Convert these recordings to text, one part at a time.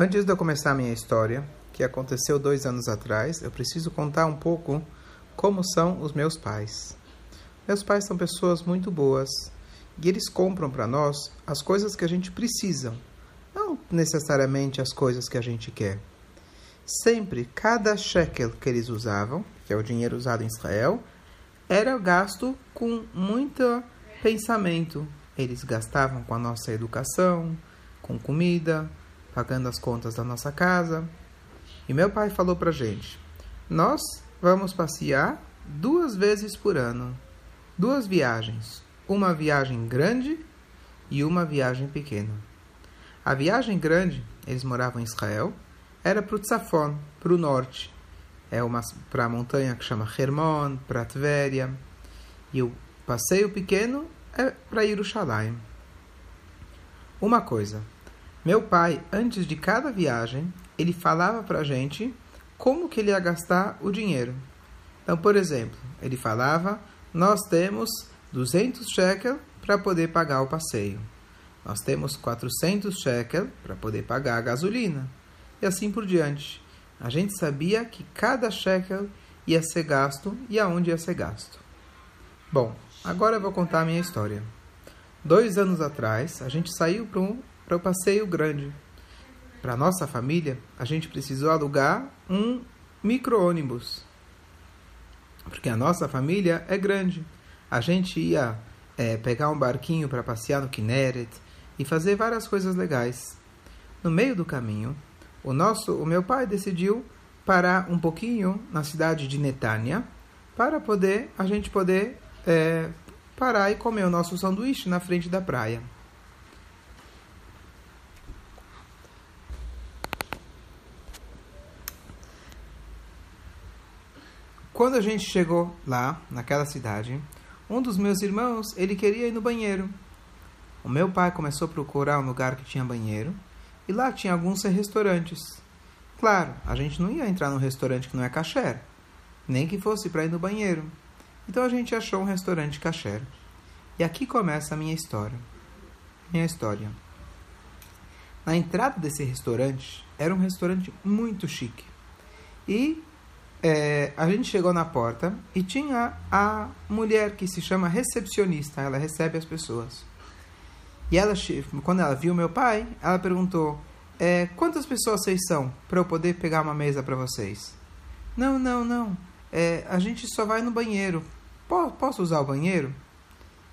Antes de eu começar a minha história, que aconteceu dois anos atrás, eu preciso contar um pouco como são os meus pais. Meus pais são pessoas muito boas e eles compram para nós as coisas que a gente precisa, não necessariamente as coisas que a gente quer. Sempre, cada shekel que eles usavam, que é o dinheiro usado em Israel, era gasto com muito pensamento. Eles gastavam com a nossa educação, com comida, pagando as contas da nossa casa. E meu pai falou para gente: nós vamos passear duas vezes por ano, duas viagens, uma viagem grande e uma viagem pequena. A viagem grande, eles moravam em Israel, era para o Tzafon, para o norte. É para a montanha que chama Hermon, para Tveria. E o passeio pequeno é para Yerushalayim. Uma coisa, meu pai, antes de cada viagem, ele falava para a gente como que ele ia gastar o dinheiro. Então, por exemplo, ele falava: nós temos 200 shekel para poder pagar o passeio. Nós temos 400 shekel para poder pagar a gasolina. E assim por diante. A gente sabia que cada shekel ia ser gasto e aonde ia ser gasto. Bom, agora eu vou contar a minha história. Dois anos atrás, a gente saiu para um para o passeio grande. Para nossa família, a gente precisou alugar um micro-ônibus. Porque a nossa família é grande. A gente ia é, pegar um barquinho para passear no Kinneret e fazer várias coisas legais. No meio do caminho, o nosso, o meu pai decidiu parar um pouquinho na cidade de Netânia para poder a gente poder é, parar e comer o nosso sanduíche na frente da praia. Quando a gente chegou lá, naquela cidade, um dos meus irmãos, ele queria ir no banheiro. O meu pai começou a procurar um lugar que tinha banheiro, e lá tinha alguns restaurantes. Claro, a gente não ia entrar num restaurante que não é kasher, nem que fosse para ir no banheiro. Então a gente achou um restaurante kasher. E aqui começa a minha história. Minha história. Na entrada desse restaurante, era um restaurante muito chique. E é, a gente chegou na porta e tinha a mulher que se chama recepcionista, ela recebe as pessoas. E ela, quando ela viu meu pai, ela perguntou: é, quantas pessoas vocês são para eu poder pegar uma mesa para vocês? Não, não, não. É, a gente só vai no banheiro. Posso usar o banheiro?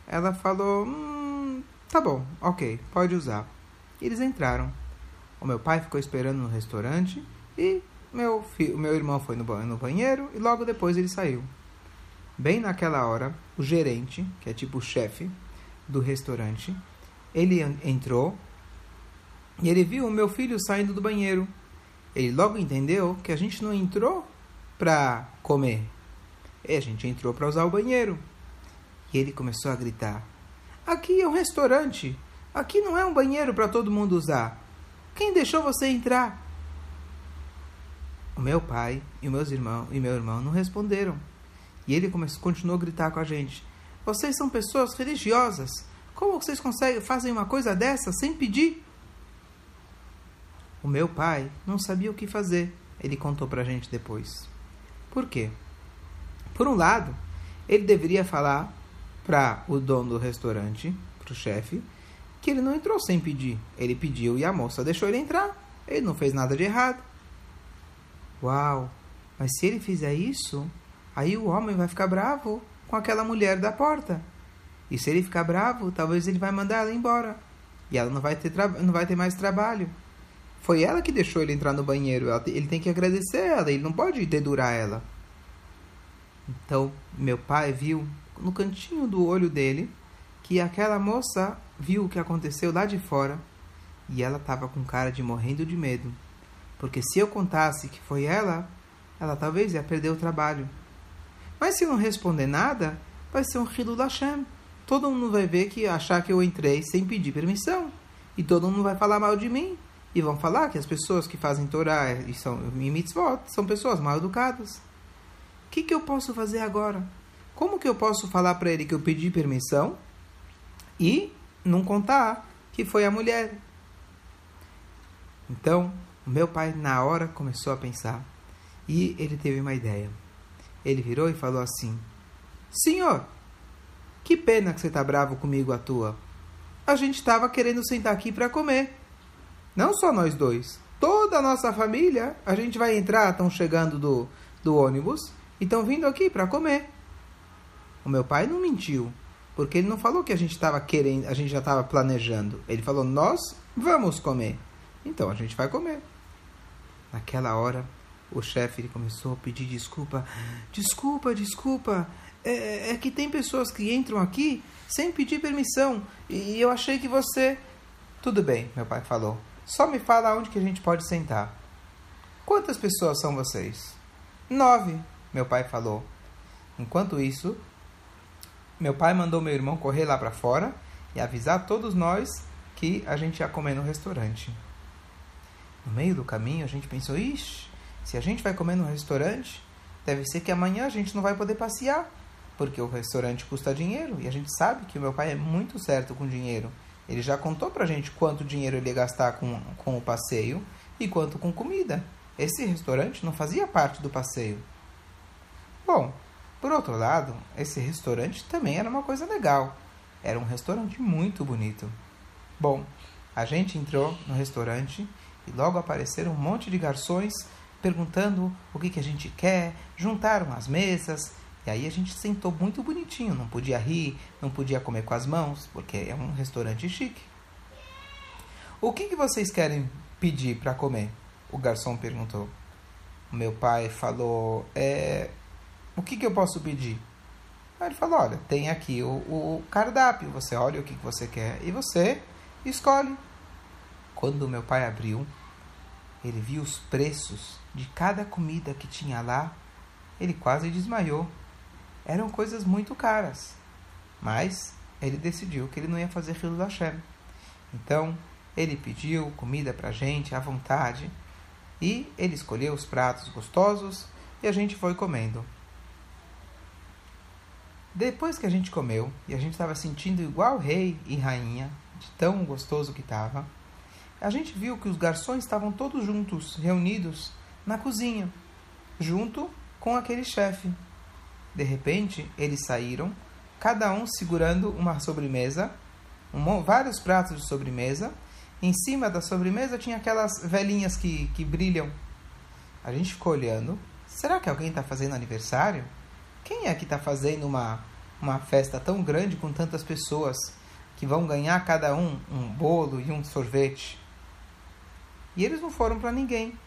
Ela falou: hum, tá bom, ok, pode usar. E eles entraram. O meu pai ficou esperando no restaurante e meu, filho, meu irmão foi no, banheiro e logo depois ele saiu. Bem naquela hora, o gerente, que é tipo o chefe do restaurante, ele entrou e ele viu o meu filho saindo do banheiro. Ele logo entendeu que a gente não entrou para comer. A gente entrou para usar o banheiro. E ele começou a gritar: Aqui é um restaurante. Aqui não é um banheiro para todo mundo usar. Quem deixou você entrar? O meu pai e meus irmãos e meu irmão não responderam. E ele começou, continuou a gritar com a gente: Vocês são pessoas religiosas. Como vocês conseguem fazem uma coisa dessa sem pedir? O meu pai não sabia o que fazer. Ele contou para a gente depois. Por quê? Por um lado, ele deveria falar para o dono do restaurante, para o chefe, que ele não entrou sem pedir. Ele pediu e a moça deixou ele entrar. Ele não fez nada de errado. Uau! Mas se ele fizer isso, aí o homem vai ficar bravo com aquela mulher da porta. E se ele ficar bravo, talvez ele vai mandar ela embora. E ela não vai ter, não vai ter mais trabalho. Foi ela que deixou ele entrar no banheiro. Ele tem que agradecer ela. Ele não pode dedurar ela. Então, meu pai viu no cantinho do olho dele que aquela moça viu o que aconteceu lá de fora e ela estava com cara de morrendo de medo. Porque se eu contasse que foi ela, ela talvez ia perder o trabalho. Mas se não responder nada, vai ser um Hilul Hashem. Todo mundo vai ver que achar que eu entrei sem pedir permissão. E todo mundo vai falar mal de mim. E vão falar que as pessoas que fazem Torá e são em mitzvot são pessoas mal educadas. O que, que eu posso fazer agora? Como que eu posso falar para ele que eu pedi permissão e não contar que foi a mulher? Então, O meu pai, na hora, começou a pensar e ele teve uma ideia. Ele virou e falou assim: Senhor, que pena que você está bravo comigo à toa. A gente estava querendo sentar aqui para comer. Não só nós dois, toda a nossa família. A gente vai entrar, estão chegando do, do ônibus e estão vindo aqui para comer. O meu pai não mentiu, porque ele não falou que a gente estava querendo, a gente já estava planejando. Ele falou: nós vamos comer. Então a gente vai comer. Naquela hora, o chefe começou a pedir desculpa. Desculpa, desculpa. É, é, que tem pessoas que entram aqui sem pedir permissão. E eu achei que você. Tudo bem, meu pai falou. Só me fala onde que a gente pode sentar. Quantas pessoas são vocês? Nove, meu pai falou. Enquanto isso, meu pai mandou meu irmão correr lá para fora e avisar todos nós que a gente ia comer no restaurante. No meio do caminho, a gente pensou: ixi, se a gente vai comer no restaurante, deve ser que amanhã a gente não vai poder passear, porque o restaurante custa dinheiro e a gente sabe que o meu pai é muito certo com dinheiro. Ele já contou pra gente quanto dinheiro ele ia gastar com, com o passeio e quanto com comida. Esse restaurante não fazia parte do passeio. Bom, por outro lado, esse restaurante também era uma coisa legal. Era um restaurante muito bonito. Bom, a gente entrou no restaurante e logo apareceram um monte de garçons perguntando o que, que a gente quer, juntaram as mesas, e aí a gente sentou muito bonitinho, não podia rir, não podia comer com as mãos, porque é um restaurante chique. O que, que vocês querem pedir para comer? O garçom perguntou. O meu pai falou: é, O que, que eu posso pedir? Ele falou: Olha, tem aqui o, o cardápio, você olha o que, que você quer e você escolhe. Quando meu pai abriu, ele viu os preços de cada comida que tinha lá, ele quase desmaiou. Eram coisas muito caras, mas ele decidiu que ele não ia fazer Hilo Hashem. Então, ele pediu comida para a gente à vontade e ele escolheu os pratos gostosos e a gente foi comendo. Depois que a gente comeu e a gente estava sentindo igual rei e rainha, de tão gostoso que estava, a gente viu que os garçons estavam todos juntos, reunidos na cozinha, junto com aquele chefe. De repente, eles saíram, cada um segurando uma sobremesa, um, vários pratos de sobremesa. Em cima da sobremesa tinha aquelas velhinhas que, que brilham. A gente ficou olhando. Será que alguém está fazendo aniversário? Quem é que está fazendo uma, uma festa tão grande com tantas pessoas que vão ganhar cada um um bolo e um sorvete? E eles não foram para ninguém.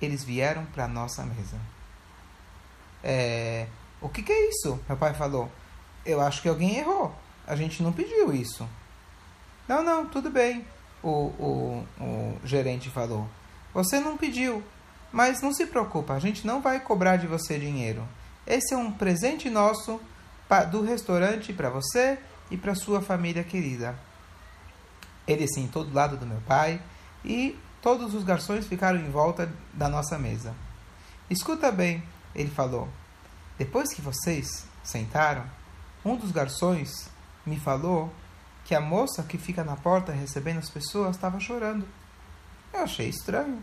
Eles vieram para nossa mesa. É, o que, que é isso? Meu pai falou. Eu acho que alguém errou. A gente não pediu isso. Não, não, tudo bem. O, o, o gerente falou. Você não pediu. Mas não se preocupa, a gente não vai cobrar de você dinheiro. Esse é um presente nosso do restaurante para você e para sua família querida. Ele sentou do lado do meu pai e Todos os garçons ficaram em volta da nossa mesa. Escuta bem, ele falou. Depois que vocês sentaram, um dos garçons me falou que a moça que fica na porta recebendo as pessoas estava chorando. Eu achei estranho.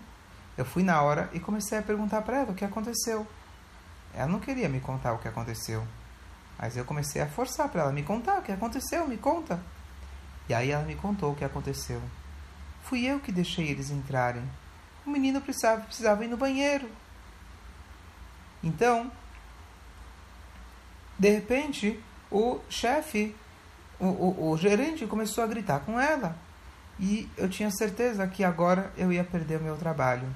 Eu fui na hora e comecei a perguntar para ela o que aconteceu. Ela não queria me contar o que aconteceu, mas eu comecei a forçar para ela me contar o que aconteceu, me conta. E aí ela me contou o que aconteceu. Fui eu que deixei eles entrarem. O menino precisava, precisava ir no banheiro. Então, de repente, o chefe, o, o, o gerente começou a gritar com ela. E eu tinha certeza que agora eu ia perder o meu trabalho.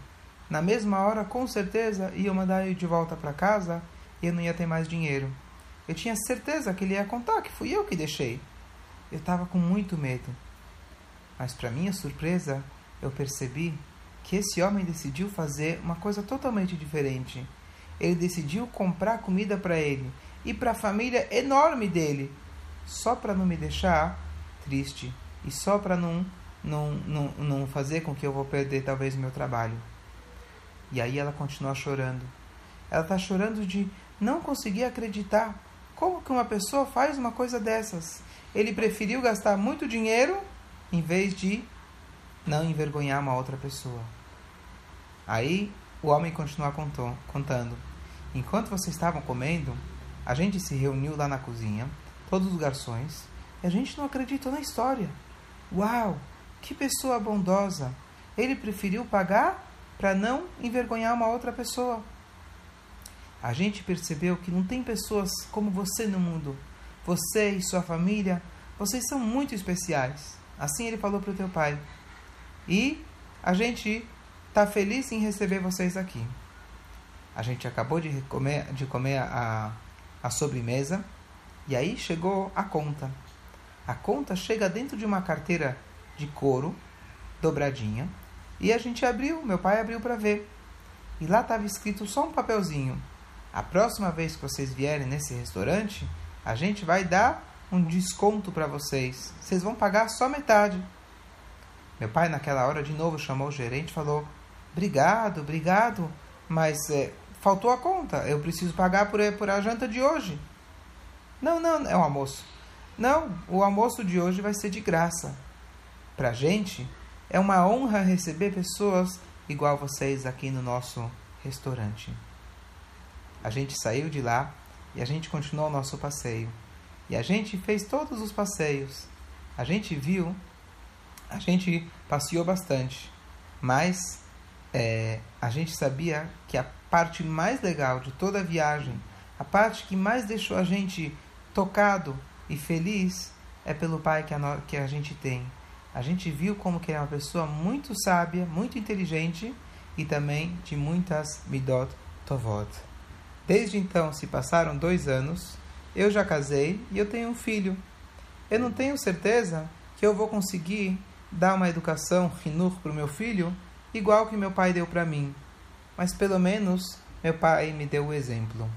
Na mesma hora, com certeza, ia mandar eu de volta para casa e eu não ia ter mais dinheiro. Eu tinha certeza que ele ia contar que fui eu que deixei. Eu estava com muito medo. Mas, para minha surpresa, eu percebi que esse homem decidiu fazer uma coisa totalmente diferente. Ele decidiu comprar comida para ele e para a família enorme dele, só para não me deixar triste e só para não, não, não, não fazer com que eu vou perder talvez meu trabalho. E aí ela continua chorando. Ela está chorando de não conseguir acreditar. Como que uma pessoa faz uma coisa dessas? Ele preferiu gastar muito dinheiro em vez de não envergonhar uma outra pessoa. Aí o homem continua contando. Enquanto vocês estavam comendo, a gente se reuniu lá na cozinha, todos os garçons, e a gente não acreditou na história. Uau, que pessoa bondosa! Ele preferiu pagar para não envergonhar uma outra pessoa. A gente percebeu que não tem pessoas como você no mundo. Você e sua família, vocês são muito especiais. Assim ele falou para o teu pai. E a gente está feliz em receber vocês aqui. A gente acabou de comer, de comer a, a sobremesa e aí chegou a conta. A conta chega dentro de uma carteira de couro dobradinha e a gente abriu, meu pai abriu para ver. E lá estava escrito só um papelzinho. A próxima vez que vocês vierem nesse restaurante, a gente vai dar um desconto para vocês. Vocês vão pagar só metade. Meu pai, naquela hora, de novo chamou o gerente e falou: Obrigado, obrigado, mas é, faltou a conta. Eu preciso pagar por, por a janta de hoje. Não, não, é um almoço. Não, o almoço de hoje vai ser de graça. Para a gente, é uma honra receber pessoas igual vocês aqui no nosso restaurante. A gente saiu de lá e a gente continuou o nosso passeio. E a gente fez todos os passeios. A gente viu, a gente passeou bastante, mas é, a gente sabia que a parte mais legal de toda a viagem, a parte que mais deixou a gente tocado e feliz, é pelo pai que a, que a gente tem. A gente viu como que é uma pessoa muito sábia, muito inteligente e também de muitas midot tovot. Desde então se passaram dois anos eu já casei e eu tenho um filho. Eu não tenho certeza que eu vou conseguir dar uma educação rinur para o meu filho igual que meu pai deu para mim. Mas pelo menos meu pai me deu o exemplo.